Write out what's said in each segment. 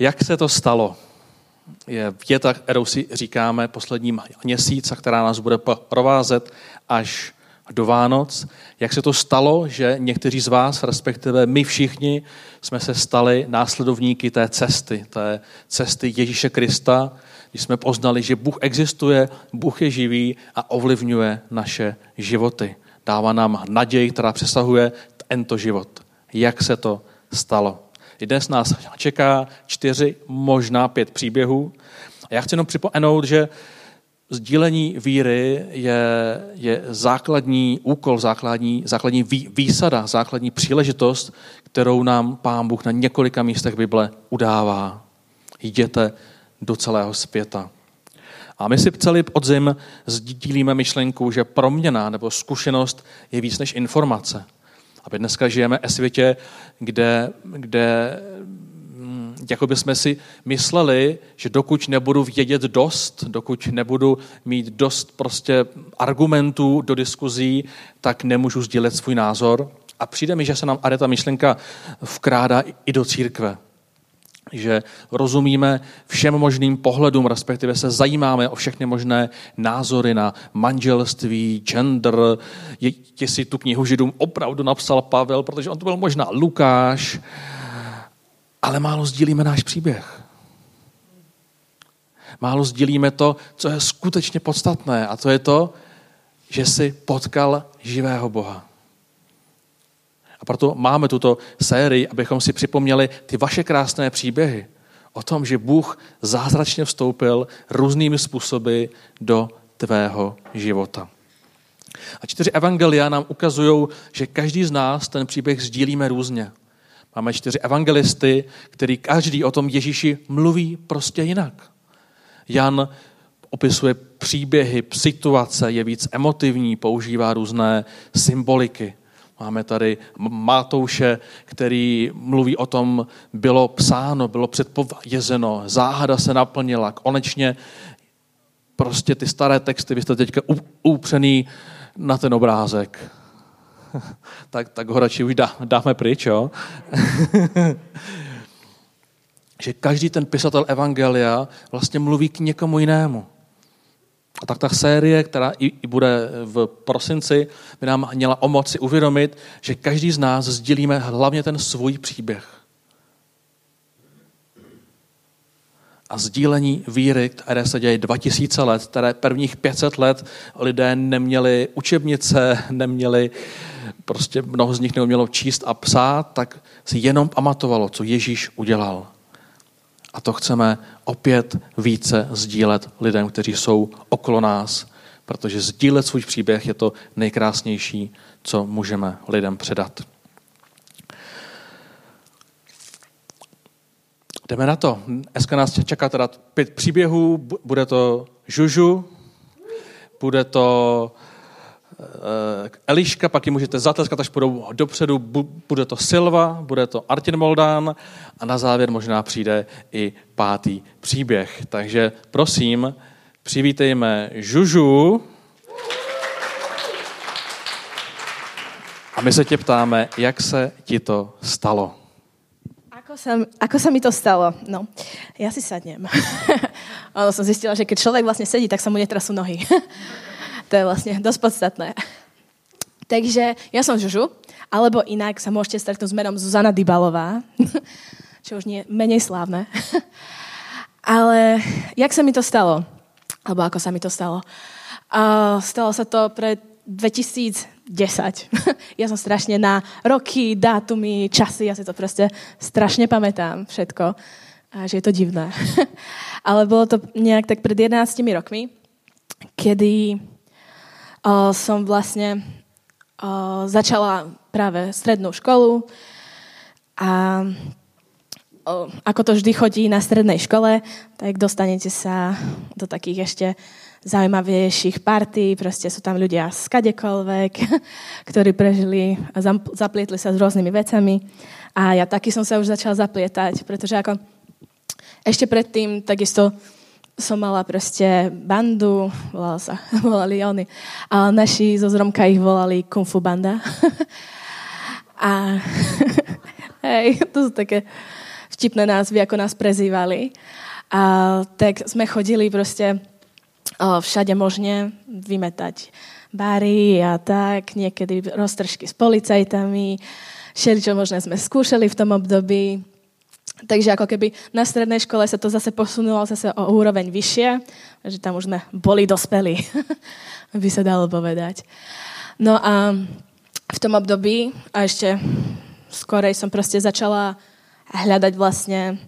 Jak se to stalo? Je věta, kterou si říkáme poslední měsíc a která nás bude provázet až do Vánoc. Jak se to stalo, že někteří z vás, respektive my všichni, jsme se stali následovníky té cesty, té cesty Ježíše Krista, když jsme poznali, že Bůh existuje, Bůh je živý a ovlivňuje naše životy. Dává nám naději, která přesahuje tento život. Jak se to stalo? I dnes nás čeká čtyři, možná pět příběhů. A já chci jenom připomenout, že sdílení víry je, je základní úkol, základní, základní vý, výsada, základní příležitost, kterou nám Pán Bůh na několika místech Bible udává. Jděte do celého světa. A my si celý podzim sdílíme myšlenku, že proměna nebo zkušenost je víc než informace. Aby dneska žijeme ve světě, kde, kde hm, jako by jsme si mysleli, že dokud nebudu vědět dost, dokud nebudu mít dost prostě argumentů do diskuzí, tak nemůžu sdílet svůj názor. A přijde mi, že se nám ale ta myšlenka vkrádá i do církve že rozumíme všem možným pohledům, respektive se zajímáme o všechny možné názory na manželství, gender, jestli tu knihu Židům opravdu napsal Pavel, protože on to byl možná Lukáš, ale málo sdílíme náš příběh. Málo sdílíme to, co je skutečně podstatné, a to je to, že si potkal živého Boha. A proto máme tuto sérii, abychom si připomněli ty vaše krásné příběhy o tom, že Bůh zázračně vstoupil různými způsoby do tvého života. A čtyři evangelia nám ukazují, že každý z nás ten příběh sdílíme různě. Máme čtyři evangelisty, který každý o tom Ježíši mluví prostě jinak. Jan opisuje příběhy, situace, je víc emotivní, používá různé symboliky. Máme tady Matouše, který mluví o tom, bylo psáno, bylo předpovězeno, záhada se naplnila, konečně prostě ty staré texty, vy jste teďka upřený na ten obrázek. tak, tak ho radši už dá, dáme pryč, jo? že každý ten pisatel Evangelia vlastně mluví k někomu jinému. A tak ta série, která i, i bude v prosinci, by nám měla o moci uvědomit, že každý z nás sdílíme hlavně ten svůj příběh. A sdílení víry, které se děje 2000 let, které prvních 500 let lidé neměli učebnice, neměli, prostě mnoho z nich neumělo číst a psát, tak si jenom pamatovalo, co Ježíš udělal. A to chceme opět více sdílet lidem, kteří jsou okolo nás, protože sdílet svůj příběh je to nejkrásnější, co můžeme lidem předat. Jdeme na to. Dneska nás čeká teda pět příběhů. Bude to Žužu, bude to Eliška, pak ji můžete zatleskat, až půjdou dopředu, bude to Silva, bude to Artin Moldán a na závěr možná přijde i pátý příběh. Takže prosím, přivítejme Žužu a my se tě ptáme, jak se ti to stalo. Ako sa, ako sa mi to stalo? No, ja si sadnem. ono som zistila, že keď človek vlastne sedí, tak sa mu netrasú nohy. To je vlastne dosť podstatné. Takže ja som Žužu, alebo inak sa môžete stretnúť s menom Zuzana Dybalová, čo už nie menej slávne. Ale jak sa mi to stalo? Alebo ako sa mi to stalo? Uh, stalo sa to pred 2010. ja som strašne na roky, dátumy, časy, ja si to proste strašne pamätám všetko. A že je to divné. Ale bolo to nejak tak pred 11 rokmi, kedy uh, som vlastne uh, začala práve strednú školu a uh, ako to vždy chodí na strednej škole, tak dostanete sa do takých ešte zaujímavejších partí, proste sú tam ľudia z kadekoľvek, ktorí prežili a zaplietli sa s rôznymi vecami. A ja taky som sa už začala zaplietať, pretože ako ešte predtým takisto som mala proste bandu, volala sa, volali oni. A naši zo Zromka ich volali Kung Fu Banda. a hej, to sú také vtipné názvy, ako nás prezývali. A tak sme chodili proste všade možne vymetať bary a tak, niekedy roztržky s policajtami, čo možné sme skúšali v tom období. Takže ako keby na strednej škole sa to zase posunulo zase o úroveň vyššie, že tam už sme boli dospelí, by sa dalo povedať. No a v tom období a ešte skorej som proste začala hľadať vlastne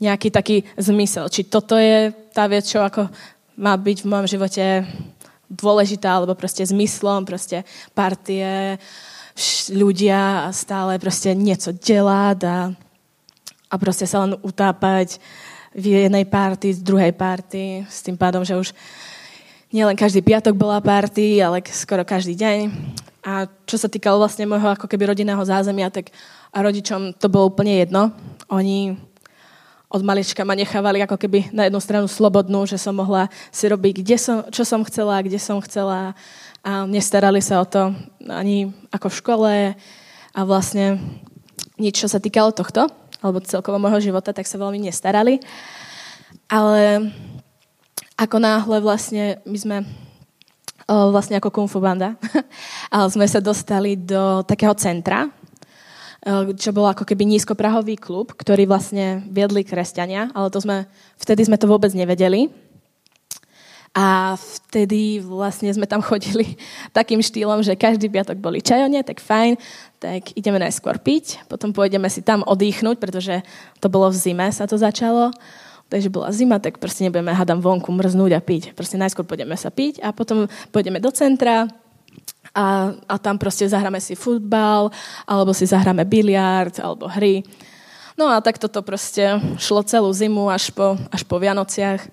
nejaký taký zmysel. Či toto je tá vec, čo ako má byť v mojom živote dôležitá, alebo proste zmyslom, proste partie, ľudia a stále proste niečo delať a, a proste sa len utápať v jednej party, z druhej party, s tým pádom, že už nielen každý piatok bola party, ale skoro každý deň. A čo sa týkalo vlastne môjho ako keby rodinného zázemia, tak a rodičom to bolo úplne jedno. Oni od malička ma nechávali ako keby na jednu stranu slobodnú, že som mohla si robiť, kde som, čo som chcela, kde som chcela a nestarali sa o to ani ako v škole a vlastne nič, čo sa týkalo tohto, alebo celkovo môjho života, tak sa veľmi nestarali. Ale ako náhle vlastne my sme vlastne ako Kung Fu banda, ale sme sa dostali do takého centra, čo bol ako keby nízkoprahový klub, ktorý vlastne viedli kresťania, ale to sme, vtedy sme to vôbec nevedeli. A vtedy vlastne sme tam chodili takým štýlom, že každý piatok boli čajone, tak fajn, tak ideme najskôr piť, potom pôjdeme si tam odýchnuť, pretože to bolo v zime, sa to začalo. Takže bola zima, tak proste nebudeme, hádam, vonku mrznúť a piť. Proste najskôr pôjdeme sa piť a potom pôjdeme do centra, a, a tam proste zahráme si futbal, alebo si zahráme biliard, alebo hry. No a tak toto proste šlo celú zimu až po, až po Vianociach,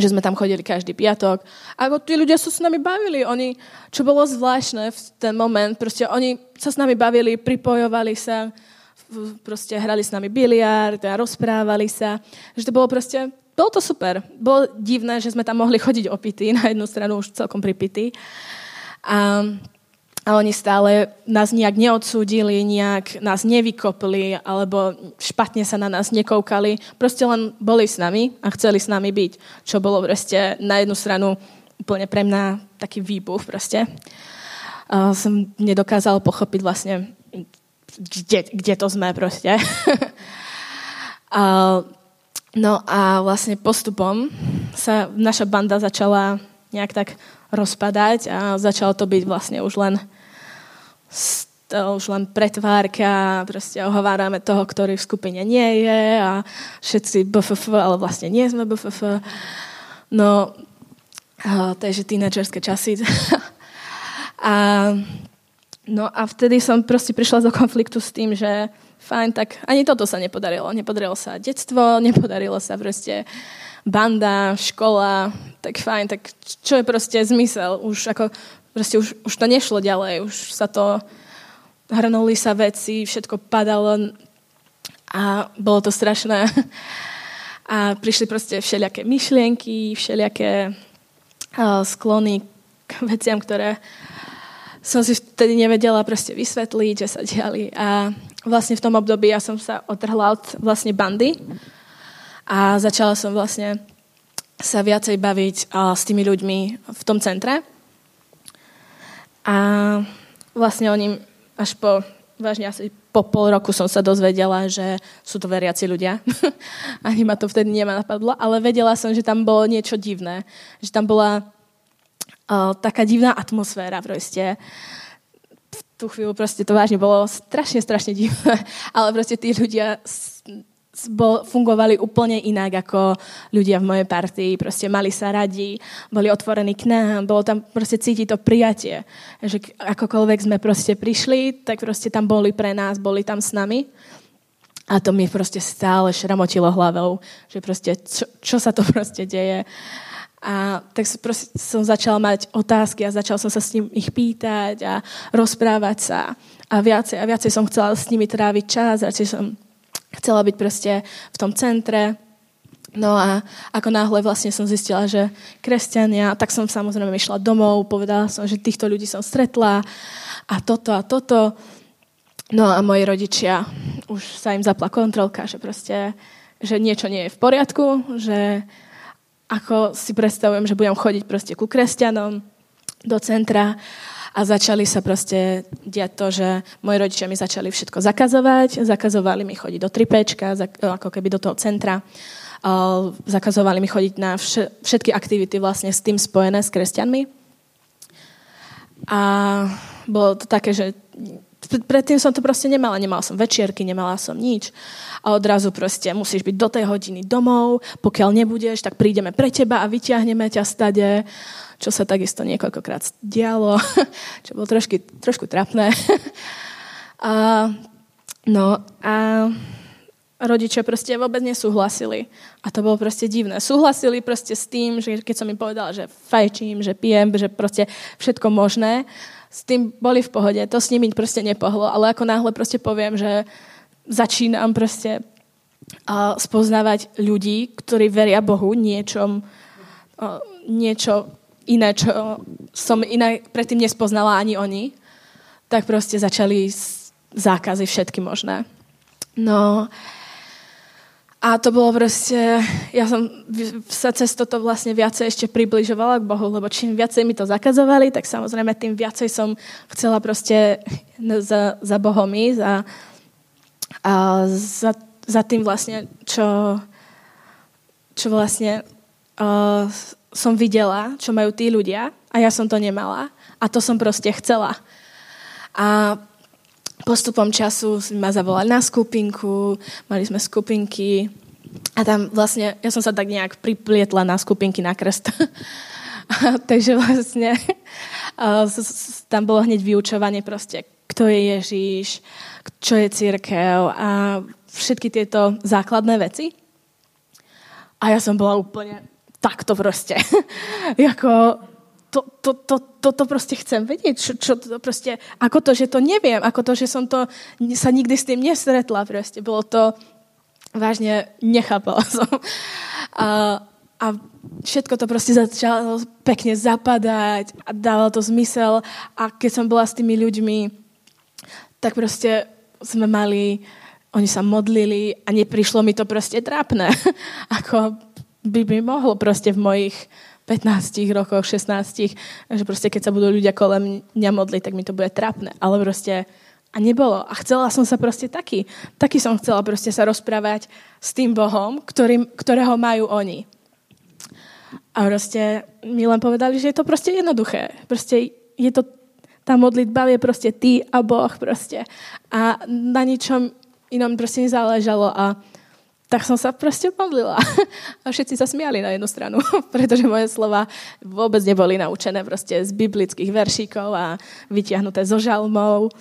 že sme tam chodili každý piatok. A tí ľudia sa s nami bavili. Oni, čo bolo zvláštne v ten moment, proste oni sa s nami bavili, pripojovali sa, proste hrali s nami biliard a rozprávali sa. Že to bolo proste, bolo to super. Bolo divné, že sme tam mohli chodiť opity, na jednu stranu už celkom pripity. A, a oni stále nás nejak neodsúdili, nejak nás nevykopli alebo špatne sa na nás nekoukali. Proste len boli s nami a chceli s nami byť. Čo bolo proste na jednu stranu úplne pre mňa taký výbuch proste. A som nedokázal pochopiť vlastne, kde, kde to sme proste. a, no a vlastne postupom sa naša banda začala nejak tak rozpadať a začalo to byť vlastne už len to už len pretvárka, proste ohovárame toho, ktorý v skupine nie je a všetci BFF, ale vlastne nie sme BFF. No, takže tínedžerské časy. a, no a vtedy som proste prišla do konfliktu s tým, že fajn, tak ani toto sa nepodarilo. Nepodarilo sa detstvo, nepodarilo sa proste banda, škola, tak fajn, tak čo je proste zmysel? Už ako, proste už, už to nešlo ďalej, už sa to, hrnuli sa veci, všetko padalo a bolo to strašné. A prišli proste všelijaké myšlienky, všelijaké sklony k veciam, ktoré som si vtedy nevedela proste vysvetliť, že sa diali. A vlastne v tom období ja som sa otrhla od vlastne bandy, a začala som vlastne sa viacej baviť s tými ľuďmi v tom centre. A vlastne oni až po, vážne asi po pol roku som sa dozvedela, že sú to veriaci ľudia. Ani ma to vtedy nemá napadlo, ale vedela som, že tam bolo niečo divné. Že tam bola uh, taká divná atmosféra proste. V tú chvíľu proste to vážne bolo strašne, strašne divné. Ale proste tí ľudia bol, fungovali úplne inak ako ľudia v mojej partii. Proste mali sa radi, boli otvorení k nám, bolo tam proste cítiť to prijatie. Že akokoľvek sme proste prišli, tak proste tam boli pre nás, boli tam s nami. A to mi proste stále šramotilo hlavou, že proste čo, čo sa to proste deje. A tak proste som začala mať otázky a začal som sa s ním ich pýtať a rozprávať sa. A viacej a viacej som chcela s nimi tráviť čas, radšej som Chcela byť proste v tom centre. No a ako náhle vlastne som zistila, že kresťania, tak som samozrejme išla domov, povedala som, že týchto ľudí som stretla a toto a toto. No a moji rodičia, už sa im zapla kontrolka, že proste, že niečo nie je v poriadku, že ako si predstavujem, že budem chodiť proste ku kresťanom do centra a začali sa proste diať to, že moji rodičia mi začali všetko zakazovať, zakazovali mi chodiť do tripečka, ako keby do toho centra, zakazovali mi chodiť na všetky aktivity vlastne s tým spojené s kresťanmi. A bolo to také, že predtým som to proste nemala. Nemala som večierky, nemala som nič. A odrazu proste musíš byť do tej hodiny domov, pokiaľ nebudeš, tak prídeme pre teba a vyťahneme ťa stade, čo sa takisto niekoľkokrát dialo, čo bolo trošky, trošku trapné. a, no a rodičia proste vôbec nesúhlasili. A to bolo proste divné. Súhlasili proste s tým, že keď som im povedala, že fajčím, že pijem, že proste všetko možné, s tým boli v pohode, to s nimi proste nepohlo, ale ako náhle proste poviem, že začínam proste uh, spoznávať ľudí, ktorí veria Bohu niečom, uh, niečo iné, čo som inak predtým nespoznala ani oni, tak proste začali zákazy všetky možné. No, a to bolo proste, ja som sa cez toto vlastne viacej ešte približovala k Bohu, lebo čím viacej mi to zakazovali, tak samozrejme tým viacej som chcela proste za, za Bohom ísť a, a za, za tým vlastne, čo, čo vlastne uh, som videla, čo majú tí a ja som to nemala a to som proste chcela. A postupom času ma zavolali na skupinku, mali sme skupinky a tam vlastne, ja som sa tak nejak priplietla na skupinky na krst. Takže vlastne tam bolo hneď vyučovanie proste, kto je Ježíš, čo je církev a všetky tieto základné veci. A ja som bola úplne takto proste. jako to, to, to, to, to proste chcem vedieť. Čo, čo to proste, ako to, že to neviem, ako to, že som to sa nikdy s tým nesretla. Proste. Bolo to, vážne nechápala som. A, a všetko to proste začalo pekne zapadať a dávalo to zmysel. A keď som bola s tými ľuďmi, tak proste sme mali, oni sa modlili a neprišlo mi to proste trápne. Ako by mi mohlo proste v mojich 15 rokoch, 16, že proste keď sa budú ľudia kolem mňa modliť, tak mi to bude trapné. Ale proste a nebolo. A chcela som sa proste taký. Taký som chcela proste sa rozprávať s tým Bohom, ktorým, ktorého majú oni. A proste mi len povedali, že je to proste jednoduché. Proste je to, tá modlitba je proste ty a Boh proste. A na ničom inom proste nezáležalo. A tak som sa proste modlila. A všetci sa smiali na jednu stranu, pretože moje slova vôbec neboli naučené proste z biblických veršíkov a vytiahnuté zo žalmov.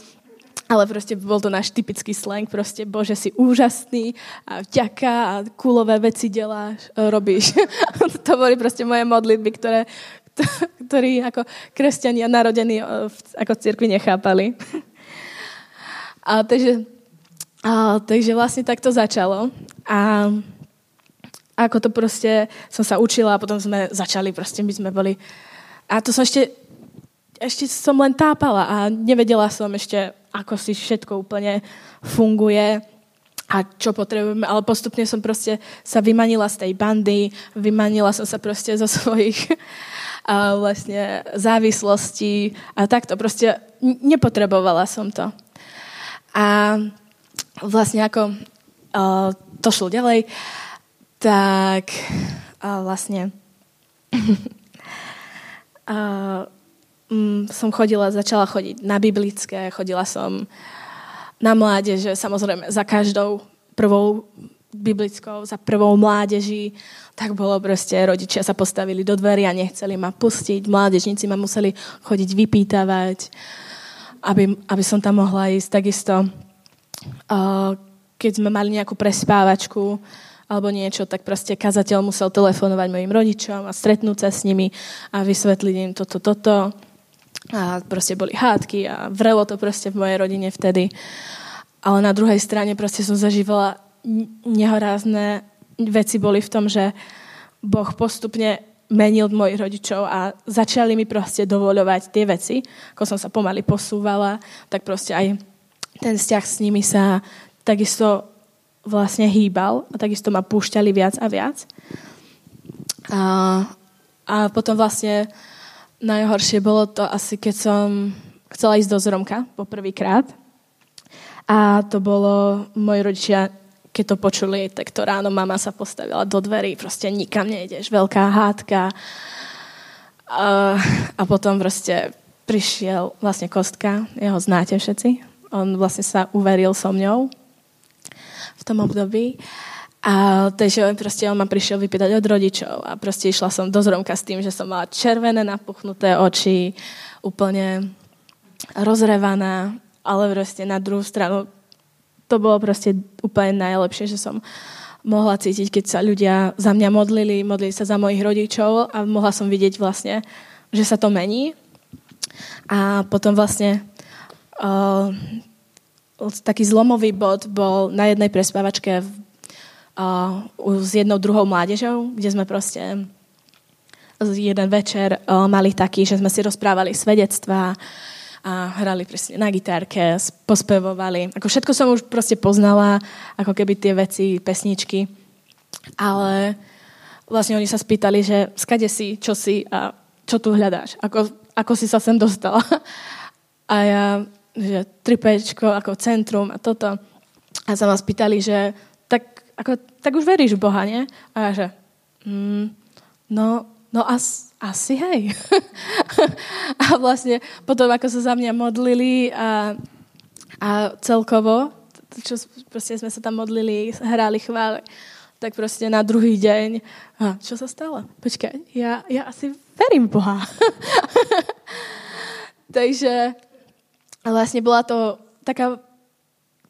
Ale proste bol to náš typický slang, proste Bože si úžasný a vďaka a kulové veci deláš, e, robíš. to boli proste moje modlitby, ktoré, ktorí ako kresťania narodení e, ako cirkvi nechápali. A takže a, takže vlastne tak to začalo. A ako to proste som sa učila a potom sme začali, proste my sme boli... A to som ešte, ešte som len tápala a nevedela som ešte, ako si všetko úplne funguje a čo potrebujeme, ale postupne som proste sa vymanila z tej bandy, vymanila som sa proste zo svojich a vlastne závislostí a takto. Proste nepotrebovala som to. A vlastne ako uh, to šlo ďalej, tak uh, vlastne uh, um, som chodila, začala chodiť na biblické, chodila som na mládeže, samozrejme za každou prvou biblickou, za prvou mládeží, tak bolo proste, rodičia sa postavili do dverí a nechceli ma pustiť, mládežníci ma museli chodiť vypýtavať, aby, aby som tam mohla ísť. Takisto keď sme mali nejakú prespávačku alebo niečo, tak proste kazateľ musel telefonovať mojim rodičom a stretnúť sa s nimi a vysvetliť im toto, toto. A proste boli hádky a vrelo to proste v mojej rodine vtedy. Ale na druhej strane proste som zažívala nehorázne veci boli v tom, že Boh postupne menil mojich rodičov a začali mi proste dovoľovať tie veci, ako som sa pomaly posúvala, tak proste aj ten vzťah s nimi sa takisto vlastne hýbal a takisto ma púšťali viac a viac. A, a potom vlastne najhoršie bolo to asi, keď som chcela ísť do Zromka poprvýkrát. A to bolo, moji rodičia, keď to počuli, tak to ráno mama sa postavila do dverí, proste nikam nejdeš, veľká hádka. A, a potom proste prišiel vlastne Kostka, jeho znáte všetci. On vlastne sa uveril so mňou tom období. A takže on, proste, on ma prišiel vypýtať od rodičov a proste išla som do zromka s tým, že som mala červené napuchnuté oči, úplne rozrevaná, ale proste na druhú stranu to bolo proste úplne najlepšie, že som mohla cítiť, keď sa ľudia za mňa modlili, modlili sa za mojich rodičov a mohla som vidieť vlastne, že sa to mení. A potom vlastne uh, taký zlomový bod bol na jednej prespávačke v, uh, s jednou druhou mládežou, kde sme proste jeden večer uh, mali taký, že sme si rozprávali svedectvá, a hrali presne na gitárke, pospevovali. Ako všetko som už proste poznala, ako keby tie veci, pesničky. Ale vlastne oni sa spýtali, že skade si, čo si a čo tu hľadáš? Ako, ako si sa sem dostala? A ja, že 3 ako centrum a toto. A sa ma spýtali, že tak, ako, tak už veríš v Boha, nie? A ja, že mm, no, no as, asi hej. a vlastne potom, ako sa za mňa modlili a, a celkovo, čo proste sme sa tam modlili, hrali chvály, tak proste na druhý deň, a čo sa stalo? Počkaj, ja, ja asi verím Boha. Takže vlastne bola to taká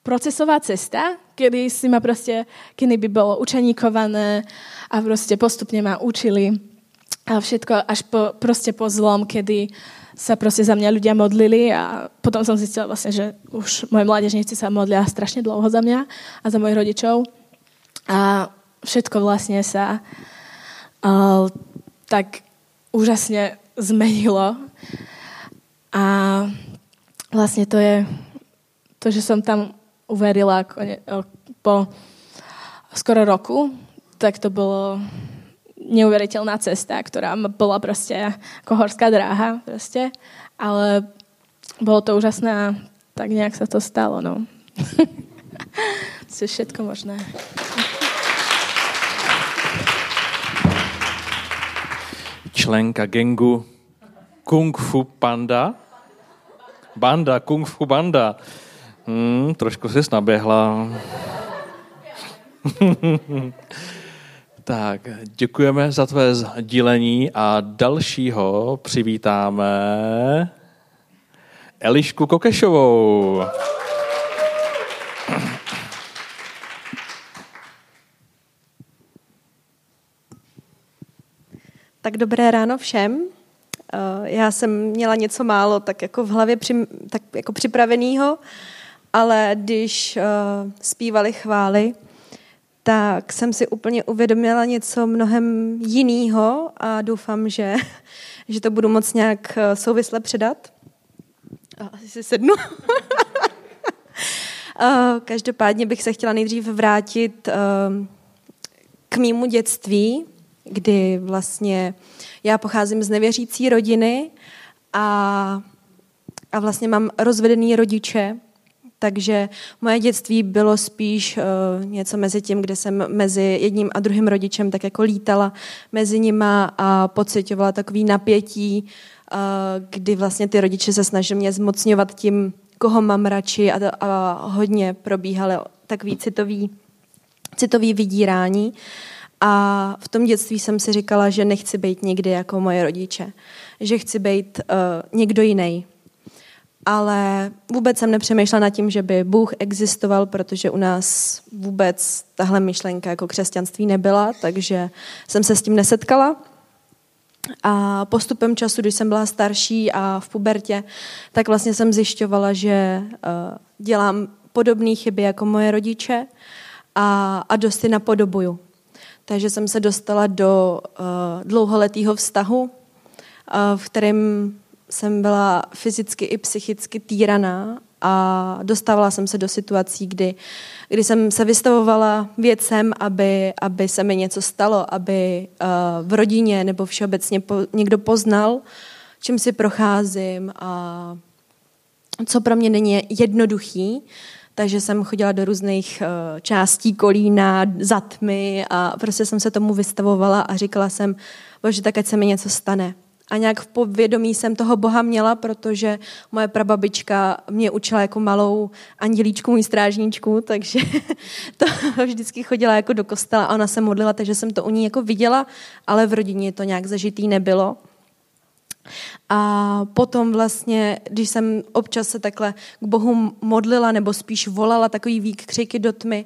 procesová cesta, kedy si ma proste, kedy by bolo učeníkované a proste postupne ma učili a všetko až po, proste po zlom, kedy sa proste za mňa ľudia modlili a potom som zistila vlastne, že už moje mládežníci sa modlia strašne dlouho za mňa a za mojich rodičov. A všetko vlastne sa uh, tak úžasne zmenilo. A vlastne to je to, že som tam uverila po skoro roku, tak to bolo neuveriteľná cesta, ktorá bola proste ako horská dráha proste, ale bolo to úžasné a tak nejak sa to stalo, no. je všetko možné. Členka gengu Kung Fu Panda. Banda, Kung Fu Banda. Hmm, trošku si naběhla. Tak, děkujeme za tvé sdílení a dalšího přivítáme Elišku Kokešovou. Tak dobré ráno všem. Eh, já jsem měla něco málo tak jako v hlavě při, tak jako připraveného, ale když uh, zpívali chvály, tak jsem si úplně uvědomila něco mnohem jiného a doufám, že, že to budu moc nějak eh, souvisle předat. Asi si sednu. Eh, každopádně bych se chtěla nejdřív vrátit eh, k mýmu dětství, kdy vlastně já pocházím z nevěřící rodiny a, a vlastně mám rozvedený rodiče, takže moje dětství bylo spíš uh, něco mezi tím, kde jsem mezi jedním a druhým rodičem tak jako lítala mezi nima a pocitovala takový napětí, uh, kdy vlastně ty rodiče se snažili mě zmocňovat tím, koho mám radši a, a hodně probíhaly takový citový, citový vydírání. A v tom dětství jsem si říkala, že nechci být nikdy jako moje rodiče. Že chci být uh, někdo jiný ale vůbec jsem nepřemýšlela nad tím, že by Bůh existoval, protože u nás vůbec tahle myšlenka jako křesťanství nebyla, takže jsem se s tím nesetkala. A postupem času, když jsem byla starší a v pubertě, tak vlastně jsem zjišťovala, že uh, dělám podobné chyby jako moje rodiče a, a dost je napodobuju. Takže jsem se dostala do uh, dlouholetého vztahu, uh, v kterém jsem byla fyzicky i psychicky týraná a dostávala jsem se do situací, kdy, kdy jsem se vystavovala věcem, aby, aby se mi něco stalo, aby uh, v rodině nebo všeobecně po, někdo poznal, čím si procházím a co pro mě není jednoduchý, takže jsem chodila do různých uh, částí kolína, zatmy a prostě jsem se tomu vystavovala a říkala jsem, bože, tak ať se mi něco stane. A nějak v povědomí jsem toho Boha měla, protože moje prababička mě učila jako malou andělíčku, můj strážníčku, takže to vždycky chodila jako do kostela a ona se modlila, takže jsem to u ní jako viděla, ale v rodině to nějak zažitý nebylo. A potom vlastně, když jsem občas se takhle k Bohu modlila, nebo spíš volala takový výk křiky do tmy,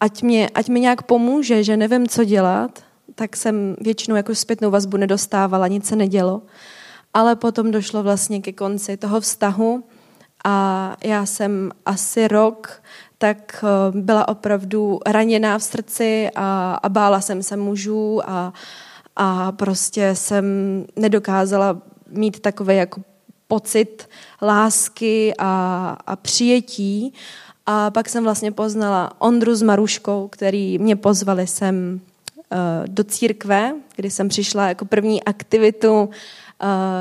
ať mě, ať mě nějak pomůže, že nevím, co dělat, tak jsem většinou jako zpětnou vazbu nedostávala, nic se nedělo. Ale potom došlo vlastně ke konci toho vztahu a já jsem asi rok tak eh, byla opravdu raněná v srdci a, a bála jsem se mužů a, a prostě jsem nedokázala mít takový jako pocit lásky a, a přijetí. A pak jsem vlastně poznala Ondru s Maruškou, který mě pozvali sem uh, do církve, kdy jsem přišla jako první aktivitu uh,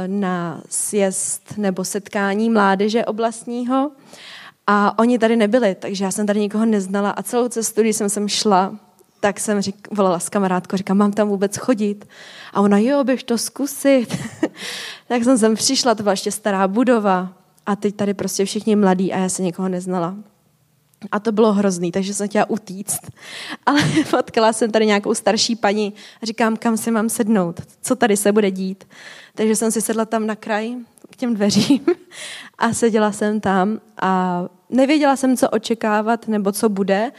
na sjezd nebo setkání mládeže oblastního. A oni tady nebyli, takže já jsem tady nikoho neznala a celou cestu, když jsem sem šla, tak jsem řík, volala s kamarádkou, říkám, mám tam vůbec chodit? A ona, jo, běž to zkusit. tak jsem sem přišla, to byla ještě stará budova a teď tady prostě všichni mladí a já se nikoho neznala. A to bylo hrozný, takže jsem chtěla utíct. Ale potkala jsem tady nějakou starší paní a říkám, kam si mám sednout, co tady se bude dít. Takže jsem si sedla tam na kraj k těm dveřím a seděla jsem tam a nevěděla jsem, co očekávat nebo co bude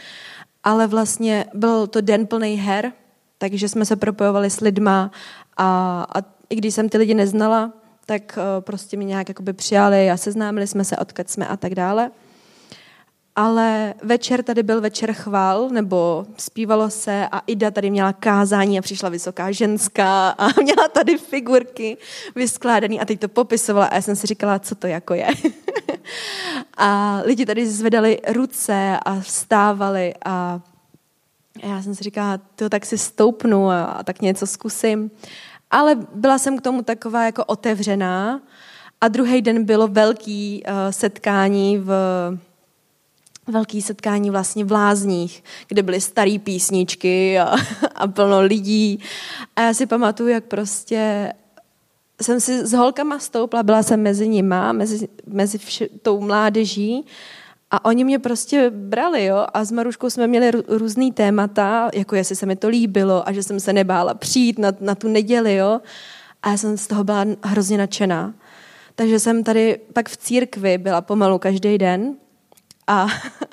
ale vlastně byl to den plný her, takže jsme se propojovali s lidma a, a i když jsem ty lidi neznala, tak uh, prostě mě nějak přijali a seznámili jsme se, odkud jsme a tak dále. Ale večer tady byl večer chval, nebo zpívalo se a Ida tady měla kázání a přišla vysoká ženská a měla tady figurky vyskládané a teď to popisovala a já jsem si říkala, co to jako je. a lidi tady zvedali ruce a vstávali a já jsem si říkala, to tak si stoupnu a, tak něco zkusím. Ale byla jsem k tomu taková jako otevřená a druhý den bylo velký uh, setkání v velký setkání vlastně v Lázních, kde byly staré písničky a, a plno lidí. A já si pamatuju, jak prostě jsem si s holkama stoupla, byla jsem mezi nima, mezi, mezi vš- tou mládeží a oni mě prostě brali, jo, a s Maruškou jsme měli různý témata, jako jestli se mi to líbilo a že jsem se nebála přijít na, na tu neděli, jo, a já jsem z toho byla hrozně nadšená. Takže jsem tady pak v církvi byla pomalu každý den a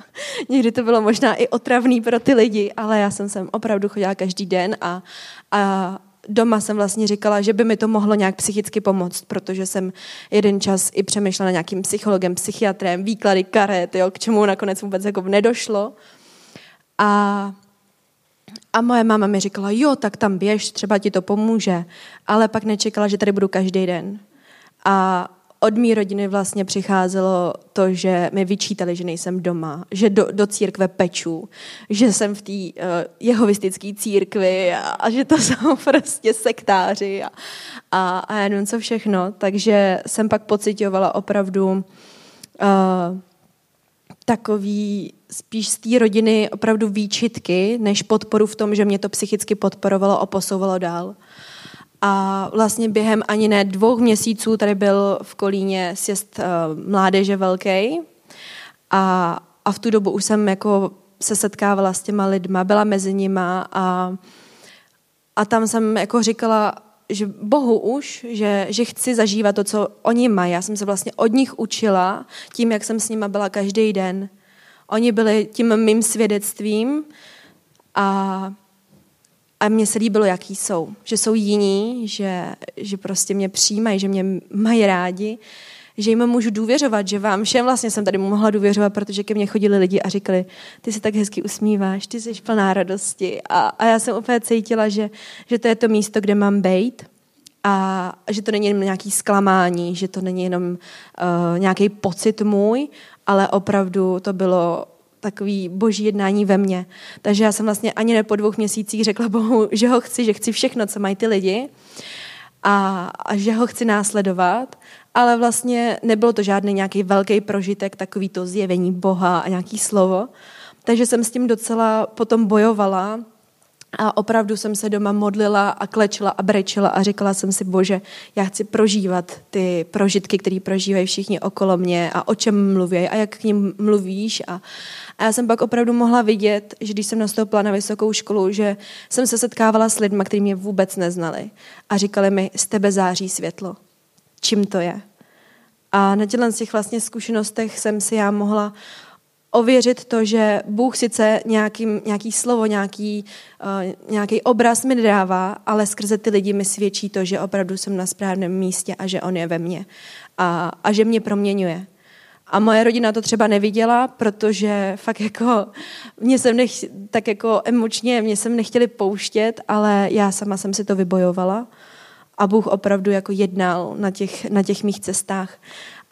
někdy to bylo možná i otravný pro ty lidi, ale já jsem sem opravdu chodila každý den a, a doma jsem vlastně říkala, že by mi to mohlo nějak psychicky pomoct, protože jsem jeden čas i přemýšlela na nějakým psychologem, psychiatrem, výklady karet, jo, k čemu nakonec vůbec jako nedošlo. A, a moje máma mi říkala, jo, tak tam běž, třeba ti to pomůže, ale pak nečekala, že tady budu každý den. A od mý rodiny vlastně přicházelo to, že mi vyčítali, že nejsem doma, že do, do církve peču, že jsem v té uh, jehovistické církvi a, a že to jsou prostě sektáři a, a, a nevím co všechno. Takže jsem pak pocitovala opravdu uh, takový spíš z té rodiny opravdu výčitky, než podporu v tom, že mě to psychicky podporovalo a posouvalo dál. A vlastně během ani ne dvou měsíců tady byl v Kolíně sjezd uh, mládeže velký. A, a v tu dobu už jsem jako se setkávala s těma lidma, byla mezi nima a, a tam jsem jako říkala, že Bohu už, že, že chci zažívat to, co oni mají. Já jsem se vlastně od nich učila tím, jak jsem s nima byla každý den. Oni byli tím mým svědectvím a a mně se líbilo, jaký jsou. Že jsou jiní, že, že prostě mě přijímají, že mě mají rádi, že jim můžu důvěřovat, že vám všem vlastně jsem tady mohla důvěřovat, protože ke mně chodili lidi a říkali, ty se tak hezky usmíváš, ty jsi plná radosti. A, a já jsem úplně cítila, že, že to je to místo, kde mám být a že to není jenom nějaký zklamání, že to není jenom uh, nějaký pocit můj, ale opravdu to bylo takový boží jednání ve mně. Takže já jsem vlastně ani ne po dvou měsících řekla Bohu, že ho chci, že chci všechno, co mají ty lidi a, a že ho chci následovat, ale vlastně nebylo to žádný nějaký velký prožitek, takový to zjevení Boha a nějaký slovo. Takže jsem s tím docela potom bojovala a opravdu jsem se doma modlila a klečela a brečela a říkala jsem si, bože, já chci prožívat ty prožitky, které prožívají všichni okolo mě a o čem mluví a jak k ním mluvíš. A, a já jsem pak opravdu mohla vidět, že když jsem nastoupila na vysokou školu, že jsem se setkávala s lidmi, kteří mě vůbec neznali a říkali mi, z tebe září světlo. Čím to je? A na těchto těch vlastně zkušenostech jsem si já mohla ověřit to, že Bůh sice nějaký, nějaký slovo, nějaký, uh, nějaký obraz mi dává, ale skrze ty lidi mi svědčí to, že opravdu jsem na správném místě a že On je ve mně a, a že mě proměňuje. A moje rodina to třeba neviděla, protože fakt jako mě jsem nech, tak jako emočně mě jsem nechtěli pouštět, ale já sama jsem si to vybojovala a Bůh opravdu jako jednal na těch, na těch mých cestách.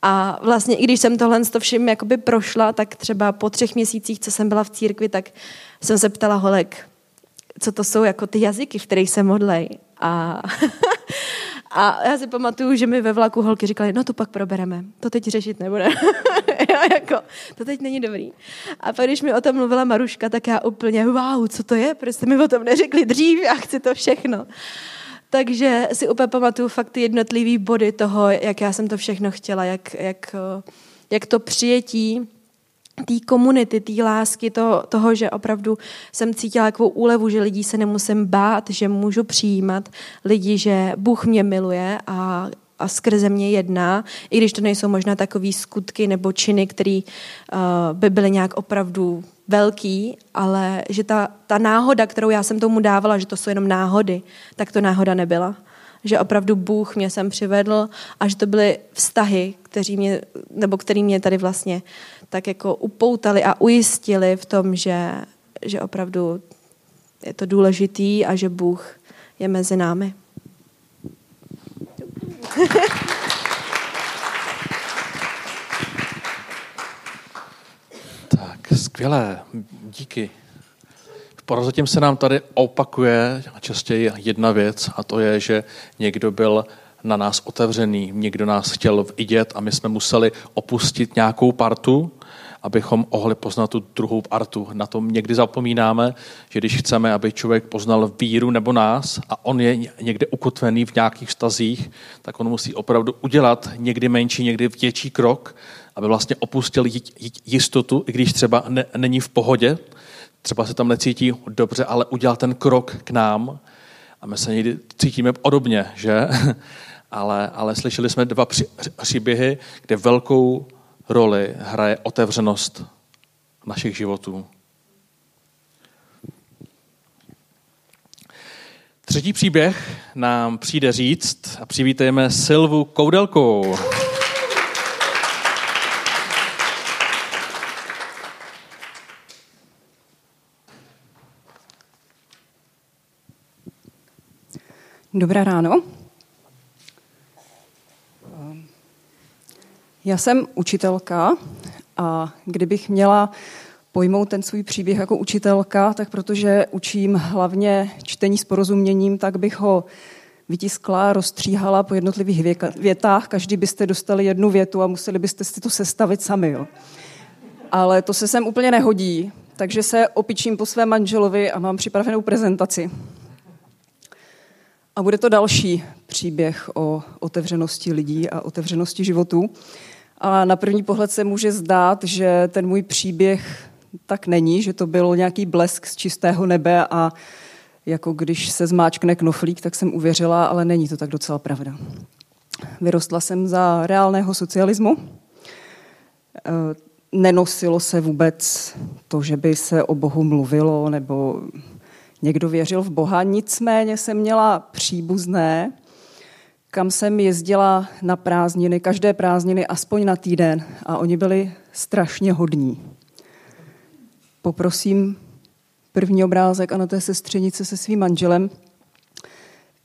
A vlastně i když jsem tohle to všem jakoby prošla, tak třeba po třech měsících, co jsem byla v církvi, tak jsem se ptala holek, co to jsou jako ty jazyky, v kterých se modlej. A, a já si pamatuju, že mi ve vlaku holky říkali, no to pak probereme, to teď řešit nebude. já jako, to teď není dobrý. A pak, když mi o tom mluvila Maruška, tak já úplně, wow, co to je, proč jste mi o tom neřekli dřív, já chci to všechno. Takže si úplně pamatuju fakt ty jednotlivý body toho, jak já jsem to všechno chtěla, jak, jak, jak to přijetí té komunity, té lásky, to, toho, že opravdu jsem cítila takovou úlevu, že lidí se nemusím bát, že můžu přijímat lidi, že Bůh mě miluje a, a skrze mě jedná, i když to nejsou možná takové skutky nebo činy, které uh, by byly nějak opravdu velký, ale že ta, ta náhoda, kterou já jsem tomu dávala, že to jsou jenom náhody, tak to náhoda nebyla. Že opravdu Bůh mě sem přivedl a že to byly vztahy, který mě, nebo který mě tady vlastně tak jako upoutali a ujistili v tom, že, že opravdu je to důležitý a že Bůh je mezi námi. Skvělé, díky. Prozatím se nám tady opakuje častěji jedna věc a to je, že někdo byl na nás otevřený, někdo nás chtěl vidět a my jsme museli opustit nějakou partu, abychom mohli poznat tu druhou partu. Na tom někdy zapomínáme, že když chceme, aby člověk poznal víru nebo nás a on je někde ukotvený v nějakých stazích, tak on musí opravdu udělat někdy menší, někdy větší krok, aby vlastně opustil jistotu, i když třeba ne, není v pohodě, třeba se tam necítí dobře, ale udělal ten krok k nám a my se někdy cítíme podobně, že? ale, ale slyšeli jsme dva příběhy, kde velkou roli hraje otevřenost našich životů. Třetí příběh nám přijde říct a přivítejme Silvu Koudelkou. Dobré ráno. Já jsem učitelka a kdybych měla pojmout ten svůj příběh jako učitelka, tak protože učím hlavně čtení s porozuměním, tak bych ho vytiskla, rozstříhala po jednotlivých větách. Každý byste dostali jednu větu a museli byste si to sestavit sami. Jo. Ale to se sem úplně nehodí, takže se opičím po svém manželovi a mám připravenou prezentaci. A bude to další příběh o otevřenosti lidí a otevřenosti životů. A na první pohled se může zdát, že ten můj příběh tak není, že to byl nějaký blesk z čistého nebe a jako když se zmáčkne knoflík, tak jsem uvěřila, ale není to tak docela pravda. Vyrostla jsem za reálného socialismu. E, nenosilo se vůbec to, že by se o Bohu mluvilo nebo někdo věřil v Boha, nicméně jsem měla příbuzné, kam jsem jezdila na prázdniny, každé prázdniny aspoň na týden a oni byli strašně hodní. Poprosím první obrázek a na té sestřenice se svým manželem.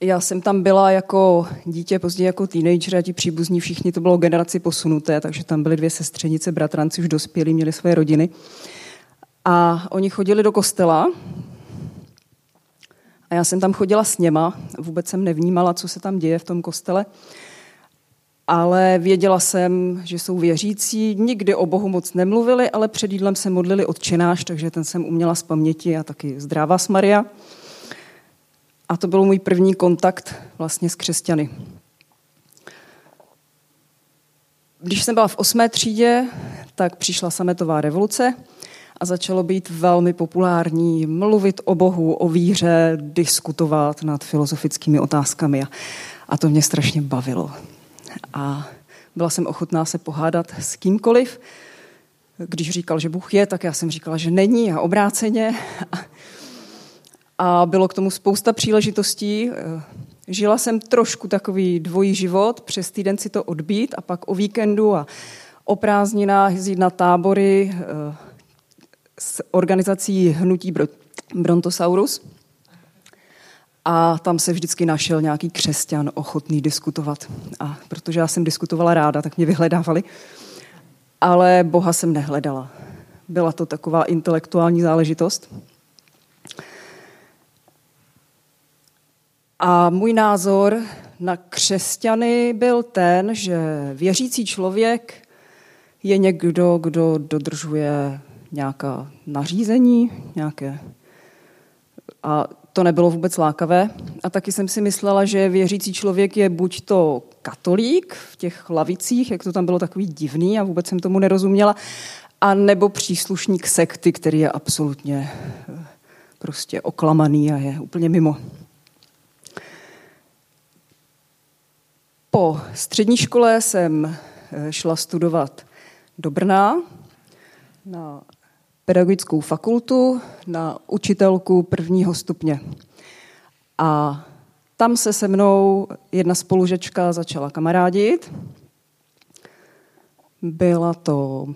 Já jsem tam byla jako dítě, později jako teenager a ti příbuzní všichni, to bylo generaci posunuté, takže tam byly dvě sestřenice, bratranci už dospělí, měli své rodiny. A oni chodili do kostela já jsem tam chodila s něma, vůbec jsem nevnímala, co se tam děje v tom kostele, ale věděla jsem, že jsou věřící, nikdy o Bohu moc nemluvili, ale před jídlem se modlili odčenáš, takže ten jsem uměla z paměti a taky zdráva s Maria. A to byl můj první kontakt vlastně s křesťany. Když jsem byla v osmé třídě, tak přišla sametová revoluce a začalo být velmi populární mluvit o Bohu, o víře, diskutovat nad filozofickými otázkami. A to mě strašně bavilo. A byla jsem ochotná se pohádat s kýmkoliv. Když říkal, že Bůh je, tak já jsem říkala, že není a obráceně. A bylo k tomu spousta příležitostí. Žila jsem trošku takový dvojí život, přes týden si to odbít a pak o víkendu a o prázdninách jezdit na tábory eh, s organizací Hnutí Brontosaurus. A tam se vždycky našel nějaký křesťan ochotný diskutovat. A protože já jsem diskutovala ráda, tak mě vyhledávali. Ale Boha jsem nehledala. Byla to taková intelektuální záležitost. A můj názor na křesťany byl ten, že věřící člověk je někdo, kdo dodržuje nějaká nařízení, nějaké. A to nebylo vůbec lákavé. A taky jsem si myslela, že věřící člověk je buď to katolík v těch lavicích, jak to tam bylo takový divný a vůbec jsem tomu nerozuměla, a nebo příslušník sekty, který je absolutně eh, prostě oklamaný a je úplně mimo. Po střední škole jsem eh, šla studovat do Brna na pedagogickou fakultu, na učitelku prvního stupně. A tam se se mnou jedna spolužečka začala kamarádit. Byla to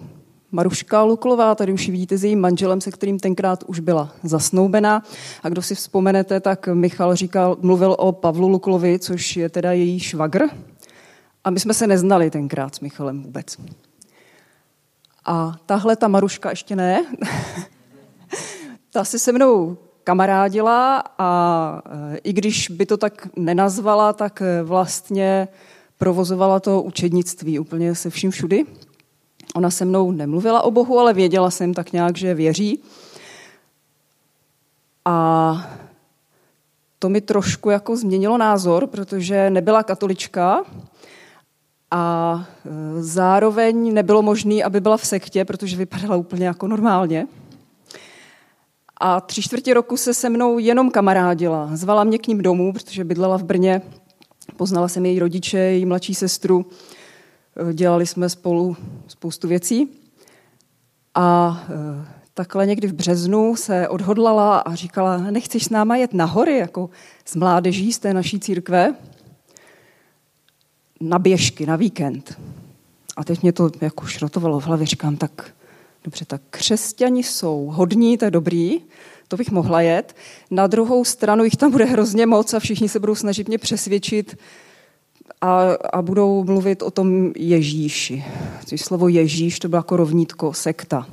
Maruška Luklová, tady už ji vidíte s jejím manželem, se kterým tenkrát už byla zasnoubená. A kdo si vzpomenete, tak Michal říkal, mluvil o Pavlu Luklovi, což je teda její švagr. A my jsme se neznali tenkrát s Michalem vůbec. A tahle ta Maruška ještě ne. ta se se mnou kamarádila a e, i když by to tak nenazvala, tak e, vlastně provozovala to učednictví úplně se vším všudy. Ona se mnou nemluvila o Bohu, ale věděla jsem tak nějak, že věří. A to mi trošku jako změnilo názor, protože nebyla katolička a e, zároveň nebylo možné, aby byla v sektě, protože vypadala úplně jako normálně. A tři čtvrtě roku se se mnou jenom kamarádila. Zvala mě k ním domů, protože bydlela v Brně. Poznala jsem její rodiče, její mladší sestru. E, dělali jsme spolu spoustu věcí. A e, takhle někdy v březnu se odhodlala a říkala, nechceš s náma jet na hory, jako z mládeží z té naší církve? Na běžky, na víkend. A teď mě to jako šrotovalo v hlavě, říkám, tak dobře, tak křesťani jsou hodní, to je dobrý, to bych mohla jet. Na druhou stranu jich tam bude hrozně moc a všichni se budou snažit mě přesvědčit a, a budou mluvit o tom Ježíši. Což slovo Ježíš to bylo jako rovnítko, sekta.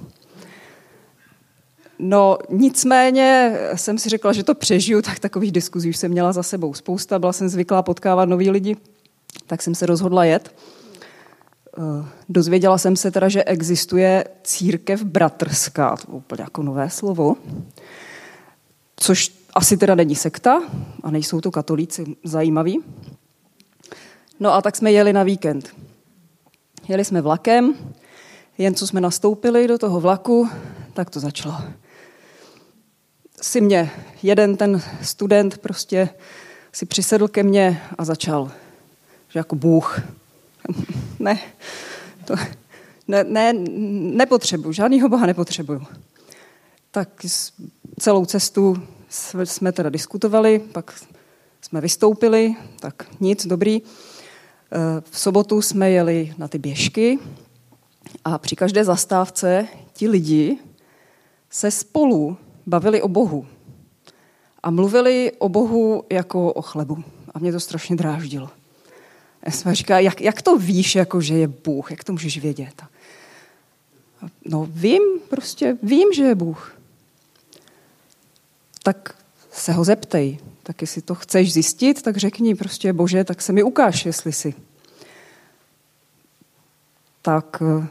No nicméně jsem si řekla, že to přežiju, tak takových diskuzí už jsem měla za sebou spousta, byla jsem zvyklá potkávat nový lidi tak jsem se rozhodla jet. Eh, dozvěděla jsem se teda, že existuje církev bratrská, to bylo úplně jako nové slovo, což asi teda není sekta a nejsou to katolíci zajímaví. No a tak jsme jeli na víkend. Jeli jsme vlakem, jen co jsme nastoupili do toho vlaku, tak to začalo. Si mě, jeden ten student prostě si přisedl ke mně a začal že jako Bůh. ne, to, ne, ne, nepotřebuju, žádnýho Boha nepotřebuju. Tak celou cestu jsme teda diskutovali, pak jsme vystoupili, tak nic, dobrý. E, v sobotu jsme jeli na ty běžky a při každé zastávce ti lidi se spolu bavili o Bohu. A mluvili o Bohu jako o chlebu. A mě to strašně dráždilo. Já jsem říkala, jak, jak to víš, jako, že je Bůh? Jak to můžeš vědět? No vím, prostě vím, že je Bůh. Tak se ho zeptej. Tak jestli to chceš zjistit, tak řekni prostě, bože, tak se mi ukáž, jestli si. Tak eh,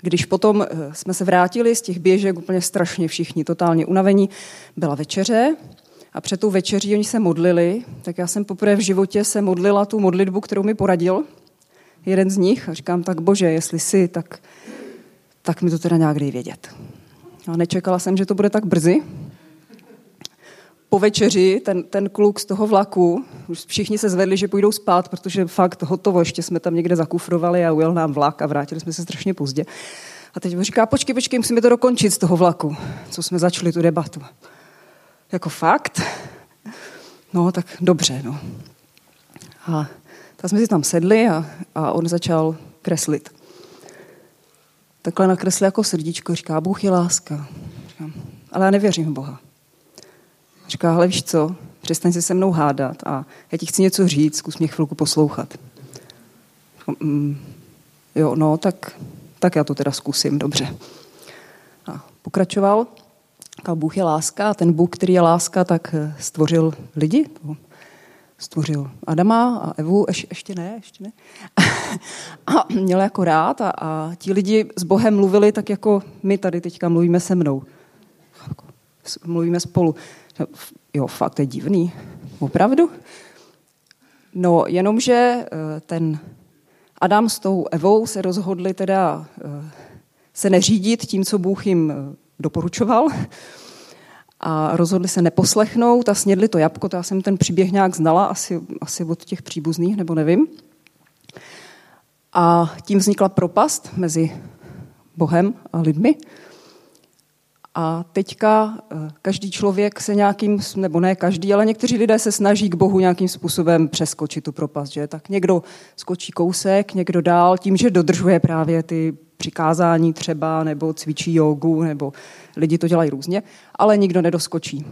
když potom eh, jsme se vrátili z těch běžek úplně strašně všichni, totálně unavení, byla večeře a před tou večeří oni se modlili, tak já jsem poprvé v životě se modlila tu modlitbu, kterou mi poradil jeden z nich a říkám, tak bože, jestli si, tak, tak mi to teda nějak dej vědět. A nečekala jsem, že to bude tak brzy, po večeři ten, ten kluk z toho vlaku, už všichni se zvedli, že půjdou spát, protože fakt hotovo, ještě jsme tam někde zakufrovali a ujel nám vlak a vrátili jsme se strašně pozdě. A teď mi říká, počkej, počkej, musíme to dokončit z toho vlaku, co jsme začali tu debatu. Jako fakt? No, tak dobře, no. A tak jsme si tam sedli a, a on začal kreslit. Takhle nakreslil jako srdíčko, říká, Bůh je láska. Říkám, ale já nevěřím v Boha. Říká, ale víš co, přestaň se se mnou hádat a já ti chci něco říct, zkus mě chvilku poslouchat. Mm, jo, no, tak, tak já to teda zkusím, dobře. A pokračoval, říkal, Bůh je láska a ten Bůh, který je láska, tak eh, stvořil lidi, stvořil Adama a Evu, Ješ, ještě ne, ještě ne. A měl jako rád a, a ti lidi s Bohem mluvili tak, jako my tady teďka mluvíme se mnou. Mluvíme spolu. Jo, fakt je divný. Opravdu? No, jenomže eh, ten Adam s tou Evou se rozhodli teda eh, se neřídit tím, co Bůh jim doporučoval a rozhodli se neposlechnout a snědli to jabko. To já jsem ten příběh nějak znala, asi, asi od těch příbuzných, nebo nevím. A tím vznikla propast mezi Bohem a lidmi. A teďka eh, každý člověk se nějakým, nebo ne každý, ale někteří lidé se snaží k Bohu nějakým způsobem přeskočit tu propast. Že? Tak někdo skočí kousek, někdo dál tím, že dodržuje právě ty přikázání třeba, nebo cvičí jogu, nebo lidi to dělají různě, ale nikdo nedoskočí.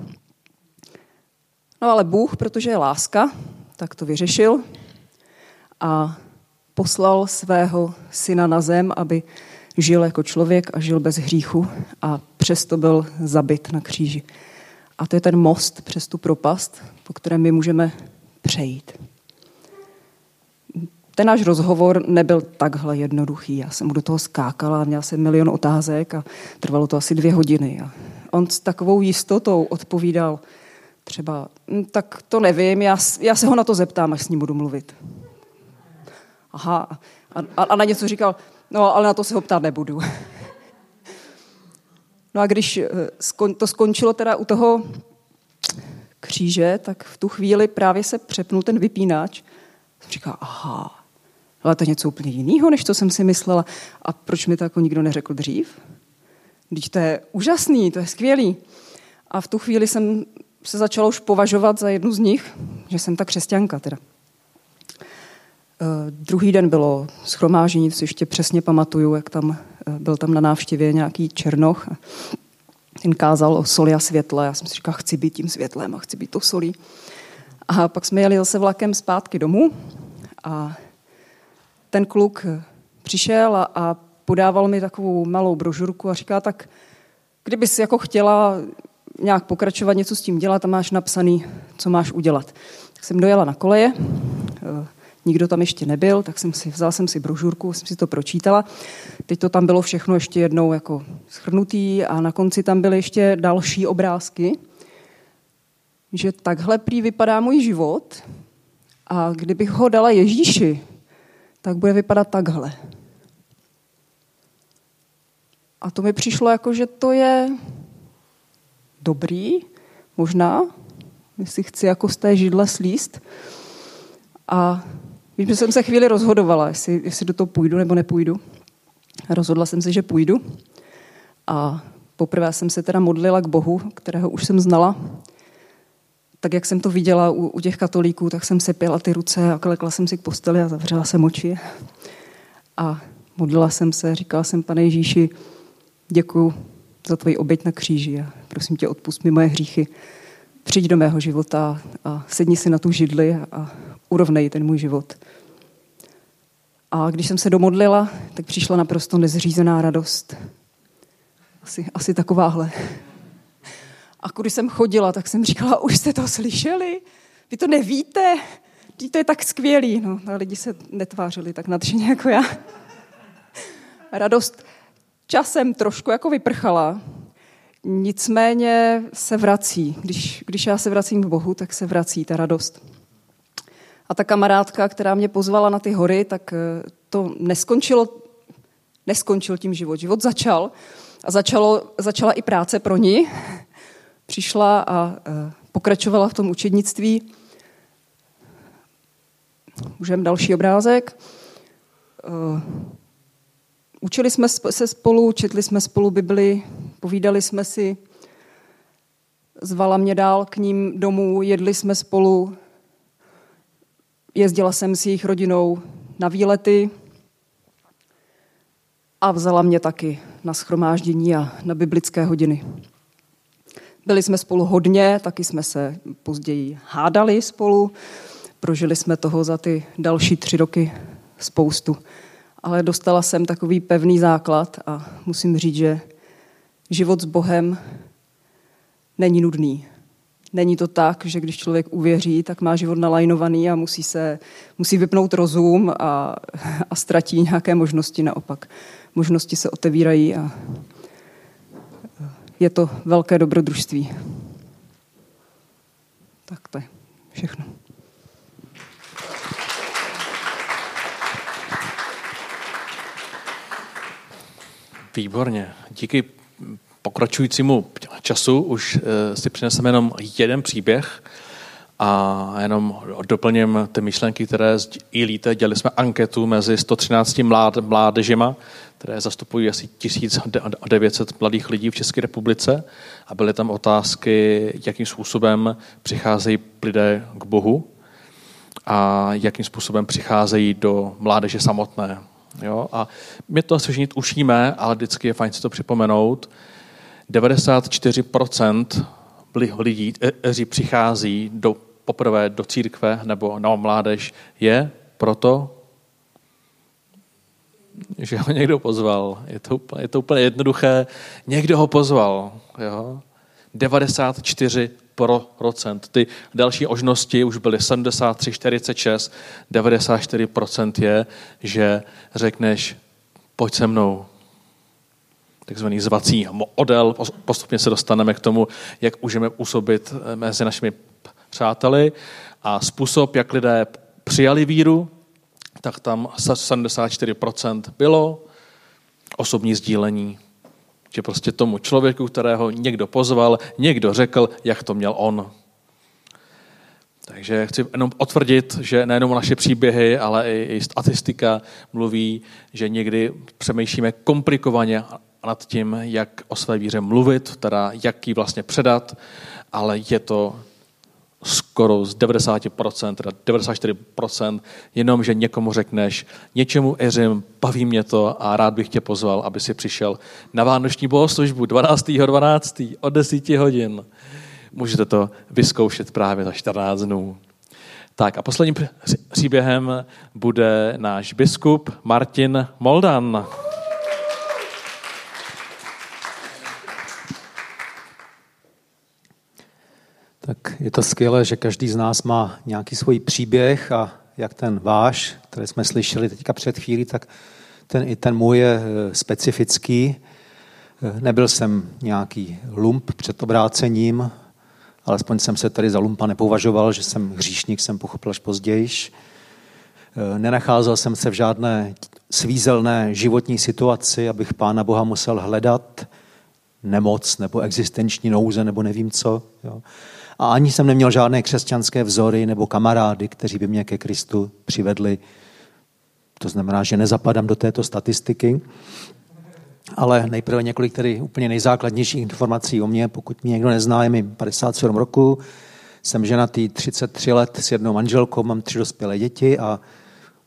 No ale Bůh, protože je láska, tak to vyřešil a poslal svého syna na zem, aby žil jako člověk a žil bez hříchu a přesto byl zabit na kříži. A to je ten most přes tu propast, po kterém my můžeme přejít. Ten náš rozhovor nebyl takhle jednoduchý. Já jsem mu do toho skákala, měla jsem milion otázek a trvalo to asi dvě hodiny. A on s takovou jistotou odpovídal třeba, hm, tak to nevím, já, já se ho na to zeptám, až s ním budu mluvit. Aha, a, a na něco říkal, No, ale na to se ho ptát nebudu. No a když eh, to skončilo teda u toho kříže, tak v tu chvíli právě se přepnul ten vypínač. Jsem říkal, aha, ale to je něco úplně jiného, než to jsem si myslela. A proč mi to jako nikdo neřekl dřív? Když to je úžasný, to je skvělý. A v tu chvíli jsem se začala už považovat za jednu z nich, že jsem ta křesťanka teda. Uh, druhý den bylo schromážení, si ještě přesně pamatuju, jak tam uh, byl tam na návštěvě nějaký černoch. Ten kázal o soli a světle. Já jsem si říkala, chci být tím světlem a chci být to solí. A pak jsme jeli zase vlakem zpátky domů a ten kluk přišel a, a podával mi takovou malou brožurku a říká, tak kdyby si jako chtěla nějak pokračovat, něco s tím dělat a máš napsaný, co máš udělat. Tak jsem dojela na koleje, uh, nikdo tam ještě nebyl, tak jsem si, vzala jsem si brožurku, jsem si to pročítala. Teď to tam bylo všechno ještě jednou jako schrnutý a na konci tam byly ještě další obrázky, že takhle prý vypadá můj život a kdybych ho dala Ježíši, tak bude vypadat takhle. A to mi přišlo jako, že to je dobrý, možná, jestli chci jako z té židle slíst. A Vím, že jsem se chvíli rozhodovala, jestli, jestli do toho půjdu nebo nepůjdu. Rozhodla jsem se, že půjdu. A poprvé jsem se teda modlila k Bohu, kterého už jsem znala. Tak jak jsem to viděla u, u těch katolíků, tak jsem sepěla ty ruce a klekla jsem si k posteli a zavřela jsem oči. A modlila jsem se, říkala jsem, pane Ježíši, děkuji za tvoji oběť na kříži a prosím tě, odpust mi moje hříchy. přijď do mého života a sedni si na tu židli a urovnej ten můj život. A když jsem se domodlila, tak přišla naprosto nezřízená radost. Asi, asi takováhle. A když jsem chodila, tak jsem říkala, už jste to slyšeli? Vy to nevíte? To je tak skvělý. No, a lidi se netvářili tak nadšeně jako já. Radost časem trošku jako vyprchala, nicméně se vrací. Když, když já se vracím k Bohu, tak se vrací ta radost. A ta kamarádka, která mě pozvala na ty hory, tak eh, to neskončilo, neskončil tím život. Život začal a začalo, začala i práce pro ní. Přišla a eh, pokračovala v tom učednictví. Můžeme další obrázek. Eh, učili jsme se spolu, četli jsme spolu Bibli, povídali jsme si, zvala mě dál k ním domů, jedli jsme spolu, jezdila jsem s jejich rodinou na výlety a vzala mě taky na schromáždění a na biblické hodiny. Byli jsme spolu hodně, taky jsme se později hádali spolu, prožili jsme toho za ty další tři roky spoustu. Ale dostala jsem takový pevný základ a musím říct, že život s Bohem není nudný. Není to tak, že když člověk uvěří, tak má život nalajnovaný a musí, se, musí vypnout rozum a, a ztratí nějaké možnosti naopak. Možnosti se otevírají a je to velké dobrodružství. Tak to je všechno. Výborně. Díky pokračujícímu času už eh, si přineseme jenom jeden příběh a jenom doplním ty myšlenky, které líte. Dělali jsme anketu mezi 113 mlád, mládežima, které zastupují asi 1900 mladých lidí v České republice a byly tam otázky, jakým způsobem přicházejí lidé k Bohu a jakým způsobem přicházejí do mládeže samotné. Jo? A my to asi všichni ale vždycky je fajn si to připomenout. 94% lidí, kteří přichází do, poprvé do církve nebo na mládež, je proto, že ho někdo pozval. Je to úplně, je to úplně jednoduché. Někdo ho pozval. Jo? 94 procent. Ty další možnosti už byly 73, 46, 94% je, že řekneš, pojď se mnou. Takzvaný zvací model. Postupně se dostaneme k tomu, jak můžeme působit mezi našimi přáteli a způsob, jak lidé přijali víru, tak tam 74% bylo osobní sdílení, že prostě tomu člověku, kterého někdo pozval, někdo řekl, jak to měl on. Takže chci jenom otvrdit, že nejenom naše příběhy, ale i, i statistika mluví, že někdy přemýšlíme komplikovaně nad tím, jak o své víře mluvit, teda jak ji vlastně předat, ale je to skoro z 90%, teda 94%, jenom, že někomu řekneš, něčemu eřím, baví mě to a rád bych tě pozval, aby si přišel na vánoční bohoslužbu 12.12. 12. od 10 hodin. Můžete to vyzkoušet právě za 14 dnů. Tak a posledním příběhem bude náš biskup Martin Moldan. Tak je to skvělé, že každý z nás má nějaký svůj příběh a jak ten váš, který jsme slyšeli teďka před chvílí, tak ten i ten můj je eh, specifický. Eh, nebyl jsem nějaký lump před obrácením, alespoň jsem se tady za lumpa nepovažoval, že jsem hříšník, jsem pochopil až později. Eh, nenacházel jsem se v žádné svízelné životní situaci, abych Pána Boha musel hledat, nemoc nebo existenční nouze nebo nevím co. Jo. A ani jsem neměl žádné křesťanské vzory nebo kamarády, kteří by mě ke Kristu přivedli. To znamená, že nezapadám do této statistiky. Ale nejprve několik tedy úplně nejzákladnějších informací o mě. Pokud mě někdo nezná, je mi 57 roku, jsem ženatý 33 let s jednou manželkou, mám tři dospělé děti a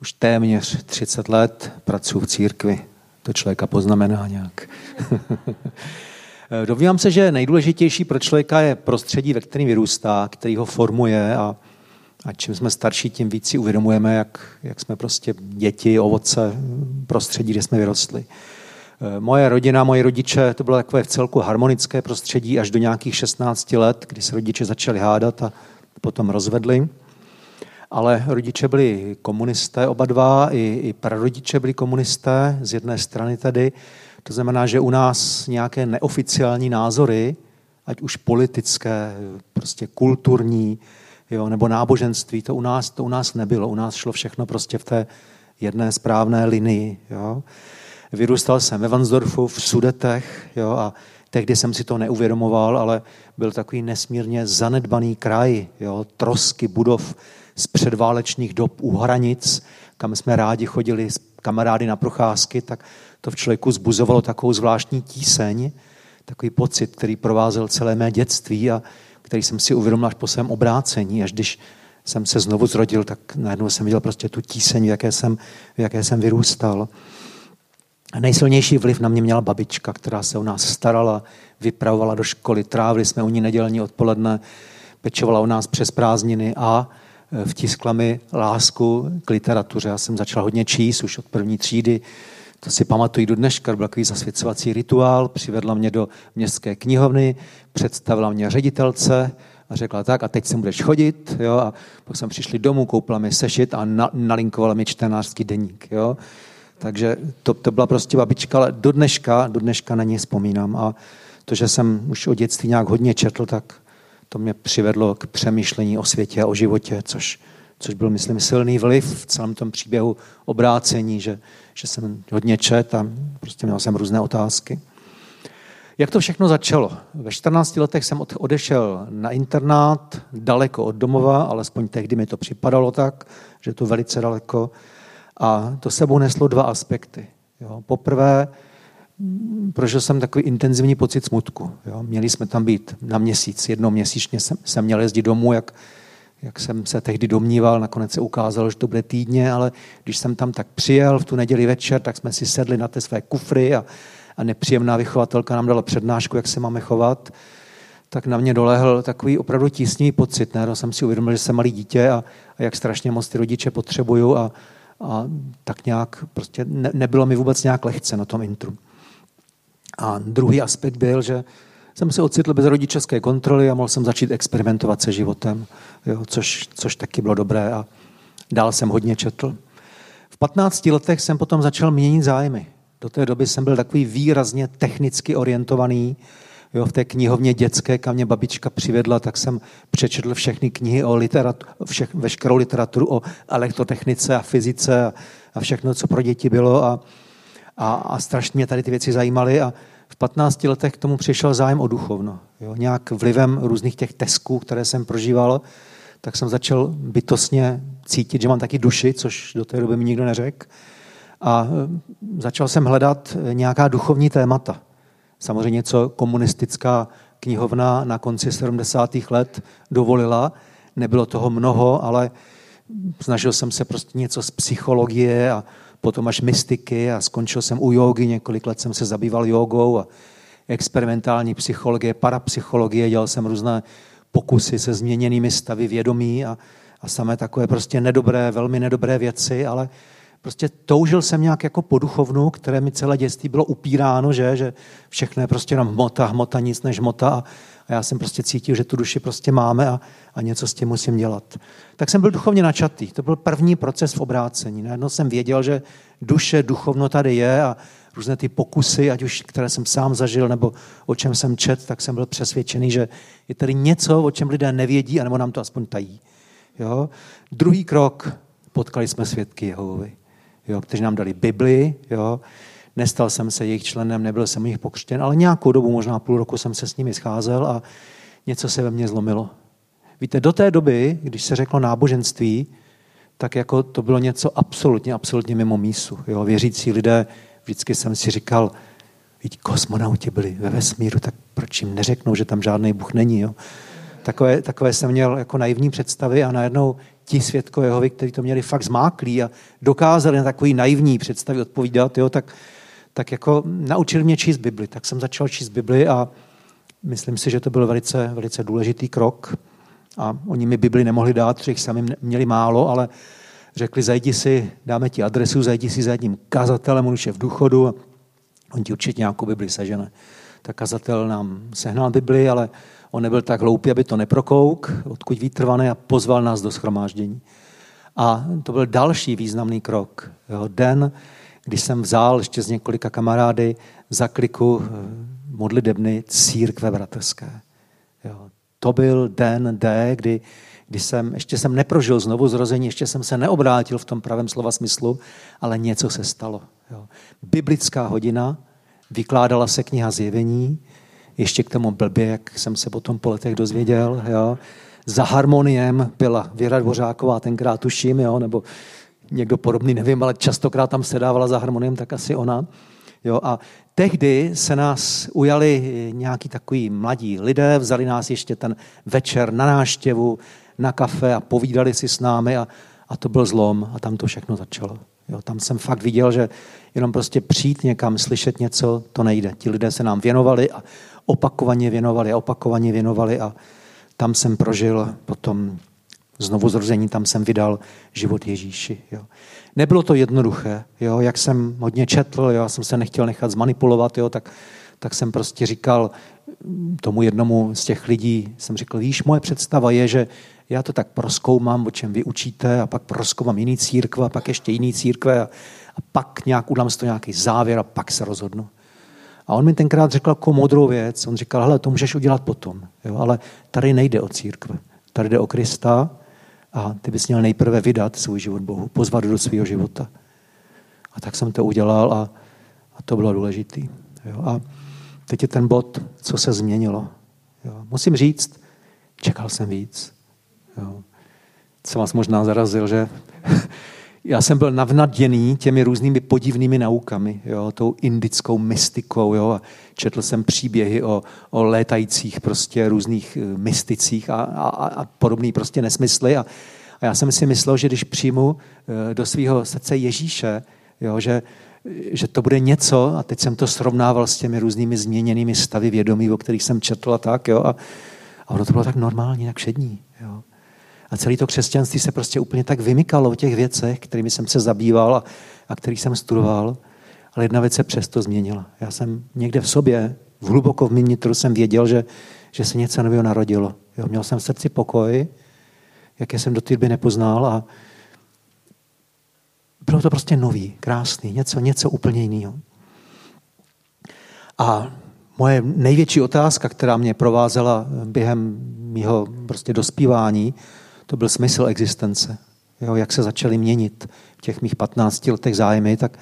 už téměř 30 let pracuji v církvi. To člověka poznamená nějak. Eh, Dovívám se, že nejdůležitější pro člověka je prostředí, ve kterém vyrůstá, který ho formuje a, a čím jsme starší, tím víc si uvědomujeme, jak, jak jsme prostě děti, ovoce, prostředí, kde jsme vyrostli. Eh, moje rodina, moji rodiče, to bylo takové v celku harmonické prostředí až do nějakých 16 let, kdy se rodiče začali hádat a potom rozvedli. Ale rodiče byli komunisté, oba dva, i, i prarodiče byli komunisté, z jedné strany tedy. To znamená, že u nás nějaké neoficiální názory, ať už politické, prostě kulturní, jo, nebo náboženství, to u, nás, to u nás nebylo. U nás šlo všechno prostě v té jedné správné linii. Jo. Vyrůstal jsem ve Vansdorfu, v Sudetech jo, a tehdy jsem si to neuvědomoval, ale byl takový nesmírně zanedbaný kraj, jo, trosky budov z předválečných dob u hranic, kam jsme rádi chodili s kamarády na procházky, tak to v člověku zbuzovalo takovou zvláštní tíseň, takový pocit, který provázel celé mé dětství a který jsem si uvědomil až po svém obrácení, až když jsem se znovu zrodil, tak najednou jsem viděl prostě tu tíseň, v jaké jsem, v jaké jsem vyrůstal. A nejsilnější vliv na mě měla babička, která se o nás starala, vypravovala do školy, trávili jsme u ní nedělní odpoledne, pečovala o nás přes prázdniny a vtiskla mi lásku k literatuře. Já jsem začal hodně číst už od první třídy, to si pamatuju do dneška, byl takový zasvěcovací rituál, přivedla mě do městské knihovny, představila mě ředitelce a řekla tak, a teď sem budeš chodit, jo, a pak jsem přišli domů, koupila mi sešit a na, nalinkovala mi čtenářský deník, jo. Takže to, to byla prostě babička, ale do dneška, do dneška na ní vzpomínám. A to, že jsem už od dětství nějak hodně četl, tak to mě přivedlo k přemýšlení o světě a o životě, což, což byl, myslím, silný vliv v celém tom příběhu obrácení, že, že jsem hodně čet a prostě měl jsem různé otázky. Jak to všechno začalo? Ve 14 letech jsem odešel na internát, daleko od domova, alespoň tehdy mi to připadalo tak, že to velice daleko. A to sebou neslo dva aspekty. Jo. Poprvé prožil jsem takový intenzivní pocit smutku. Jo. Měli jsme tam být na měsíc, jednou měsíčně jsem, jsem měl jezdit domů, jak, jak jsem se tehdy domníval, nakonec se ukázalo, že to bude týdně, ale když jsem tam tak přijel v tu neděli večer, tak jsme si sedli na té své kufry a, a nepříjemná vychovatelka nám dala přednášku, jak se máme chovat, tak na mě dolehl takový opravdu tísnivý pocit. Ne? Jsem si uvědomil, že jsem malý dítě a, a jak strašně moc ty rodiče potřebuju a, a tak nějak prostě ne, nebylo mi vůbec nějak lehce na tom intru. A druhý aspekt byl, že jsem se ocitl bez rodičovské kontroly a mohl jsem začít experimentovat se životem, jo, což, což taky bylo dobré a dál jsem hodně četl. V 15 letech jsem potom začal měnit zájmy. Do té doby jsem byl takový výrazně technicky orientovaný, Jo, v té knihovně dětské, kam mě babička přivedla, tak jsem přečetl všechny knihy o literaturu, všech, veškerou literaturu o elektrotechnice a fyzice a, a všechno, co pro děti bylo a, a, a strašně mě tady ty věci zajímaly a v 15 letech k tomu přišel zájem o duchovno. Jo, nějak vlivem různých těch tesků, které jsem prožíval, tak jsem začal bytostně cítit, že mám taky duši, což do té doby mi nikdo neřekl. A e, začal jsem hledat nějaká duchovní témata. Samozřejmě, co komunistická knihovna na konci 70. let dovolila. Nebylo toho mnoho, ale snažil jsem se prostě něco z psychologie a potom až mystiky a skončil jsem u jogy. Několik let jsem se zabýval jogou a experimentální psychologie, parapsychologie, dělal jsem různé pokusy se změněnými stavy vědomí a, a samé takové prostě nedobré, velmi nedobré věci, ale prostě toužil jsem nějak jako po duchovnu, které mi celé dětství bylo upíráno, že, že všechno je prostě jenom hmota, hmota, nic než hmota a, a já jsem prostě cítil, že tu duši prostě máme a, a něco s tím musím dělat. Tak jsem byl duchovně načatý. To byl první proces v obrácení. Najednou jsem věděl, že duše, duchovno tady je a různé ty pokusy, ať už které jsem sám zažil nebo o čem jsem čet, tak jsem byl přesvědčený, že je tady něco, o čem lidé nevědí, anebo nám to aspoň tají. Jo? Druhý krok, potkali jsme svědky Jehovovi jo, kteří nám dali Bibli. Jo. Nestal jsem se jejich členem, nebyl jsem jich pokřtěn, ale nějakou dobu, možná půl roku jsem se s nimi scházel a něco se ve mně zlomilo. Víte, do té doby, když se řeklo náboženství, tak jako to bylo něco absolutně, absolutně mimo mísu. Jo. Věřící lidé, vždycky jsem si říkal, vidí, kosmonauti byli ve vesmíru, tak proč jim neřeknou, že tam žádný Bůh není. Jo? Takové, takové jsem měl jako naivní představy a najednou ti svědkové Jehovy, kteří to měli fakt zmáklí a dokázali na takový naivní představy odpovídat, jo, tak, tak jako naučili mě číst Bibli. Tak jsem začal číst Bibli a myslím si, že to byl velice, velice důležitý krok. A oni mi Bibli nemohli dát, protože jich sami měli málo, ale řekli, zajdi si, dáme ti adresu, zajdi si za jedním kazatelem, on už je v důchodu a on ti určitě nějakou Bibli sežene. Tak kazatel nám sehnal Bibli, ale on nebyl tak hloupý, aby to neprokouk, odkud výtrvané a pozval nás do schromáždění. A to byl další významný krok. Jo, den, kdy jsem vzal ještě z několika kamarády za kliku eh, modlitebny církve bratrské. Jo, to byl den D, kdy, kdy jsem, ještě jsem neprožil znovu zrození, ještě jsem se neobrátil v tom pravém slova smyslu, ale něco se stalo. Jo. Biblická hodina, vykládala se kniha zjevení, ještě k tomu blbě, jak jsem se potom po letech dozvěděl. Jo. Za harmoniem byla Věra Dvořáková, tenkrát tuším, jo, nebo někdo podobný, nevím, ale častokrát tam sedávala za harmoniem, tak asi ona. Jo, a tehdy se nás ujali nějaký takový mladí lidé, vzali nás ještě ten večer na náštěvu, na kafe a povídali si s námi a, a to byl zlom a tam to všechno začalo. Jo, tam jsem fakt viděl, že jenom prostě přijít někam, slyšet něco, to nejde. Ti lidé se nám věnovali a opakovaně věnovali a opakovaně věnovali a tam jsem prožil potom znovu zrození, tam jsem vydal život Ježíši. Jo. Nebylo to jednoduché, jo, jak jsem hodně četl, jo, já jsem se nechtěl nechat zmanipulovat, jo, tak, tak jsem prostě říkal tomu jednomu z těch lidí, jsem říkal, víš, moje představa je, že já to tak proskoumám, o čem vy učíte, a pak proskoumám jiný církve, a pak ještě jiný církve, a, a pak nějak udám z toho nějaký závěr a pak se rozhodnu. A on mi tenkrát řekl jako modrou věc. On říkal, hele, to můžeš udělat potom. Jo? Ale tady nejde o církve. Tady jde o Krista a ty bys měl nejprve vydat svůj život Bohu, pozvat do svého života. A tak jsem to udělal a, a to bylo důležité. A teď je ten bod, co se změnilo. Jo? Musím říct, čekal jsem víc. Jo? Co vás možná zarazil, že já jsem byl navnaděný těmi různými podivnými naukami, jo, tou indickou mystikou. Jo, a četl jsem příběhy o, o létajících prostě různých eh, mysticích a, a, a podobný prostě nesmysly. A, a já jsem si myslel, že když přijmu eh, do svého srdce Ježíše, jo, že, že to bude něco, a teď jsem to srovnával s těmi různými změněnými stavy vědomí, o kterých jsem četl a tak, jo, a, a ono to bylo tak normální, tak všední. Jo. A celé to křesťanství se prostě úplně tak vymykalo o těch věcech, kterými jsem se zabýval a, a který jsem studoval. Ale jedna věc se přesto změnila. Já jsem někde v sobě, v hluboko v mým nitru jsem věděl, že, že se něco nového narodilo. Jo, měl jsem v srdci pokoj, jaké jsem do té doby nepoznal a bylo to prostě nový, krásný, něco, něco úplně jiného. A moje největší otázka, která mě provázela během mého prostě dospívání, to byl smysl existence. Jo, jak se začaly měnit v těch mých 15 letech zájmy, tak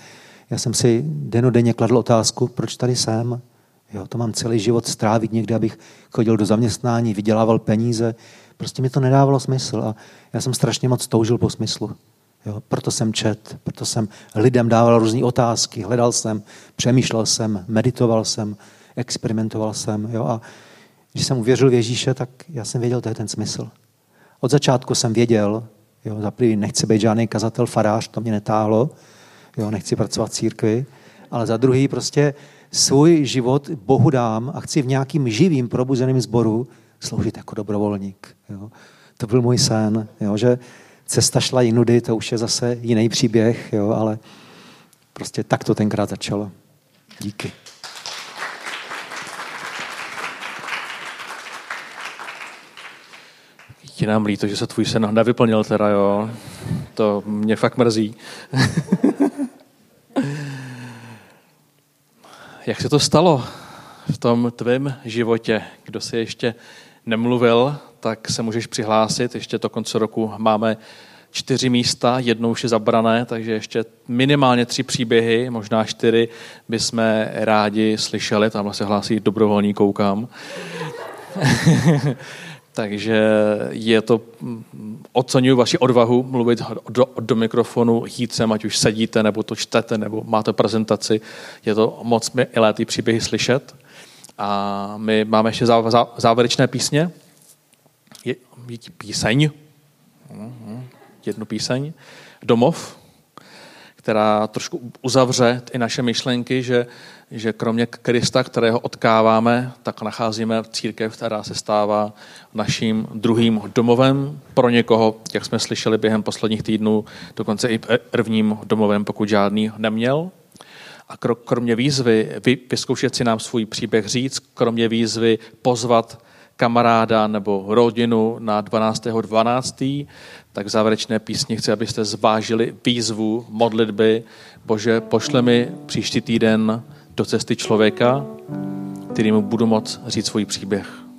já jsem si denodenně kladl otázku, proč tady jsem. Jo, to mám celý život strávit někde, abych chodil do zaměstnání, vydělával peníze. Prostě mi to nedávalo smysl a já jsem strašně moc toužil po smyslu. Jo, proto jsem čet, proto jsem lidem dával různé otázky, hledal jsem, přemýšlel jsem, meditoval jsem, experimentoval jsem. Jo, a když jsem uvěřil v Ježíše, tak já jsem věděl, to je ten smysl. Od začátku jsem věděl, jo, za prvý nechci být žádný kazatel farář, to mě netáhlo, jo, nechci pracovat v církvi, ale za druhý prostě svůj život Bohu dám a chci v nějakým živým probuzeným sboru sloužit jako dobrovolník. Jo. To byl můj sen, jo, že cesta šla jinudy, to už je zase jiný příběh, jo, ale prostě tak to tenkrát začalo. Díky. Je nám líto, že se tvůj sen nevyplnil teda, jo. To mě fakt mrzí. Jak se to stalo v tom tvém životě? Kdo si ještě nemluvil, tak se můžeš přihlásit. Ještě to konce roku máme čtyři místa, jednou už je zabrané, takže ještě minimálně tři příběhy, možná čtyři, bychom rádi slyšeli. Tam se hlásí dobrovolní koukám. Takže je to, oceňuji vaši odvahu mluvit do, do mikrofonu, jít sem, ať už sedíte, nebo to čtete, nebo máte prezentaci. Je to moc milé ty příběhy slyšet. A my máme ještě zá, zá, závěrečné písně. Je, píseň. Mhm, jednu píseň. Domov, která trošku uzavře i naše myšlenky, že, že kromě Krista, kterého odkáváme, tak nacházíme církev, která se stává naším druhým domovem pro někoho, jak jsme slyšeli během posledních týdnů, dokonce i prvním domovem, pokud žádný neměl. A kromě výzvy vyzkoušet si nám svůj příběh říct, kromě výzvy pozvat kamaráda nebo rodinu na 12.12., 12., tak v závěrečné písni chci, abyste zvážili výzvu modlitby. Bože, pošle mi příští týden do cesty člověka, kterýmu budu moct říct svůj příběh.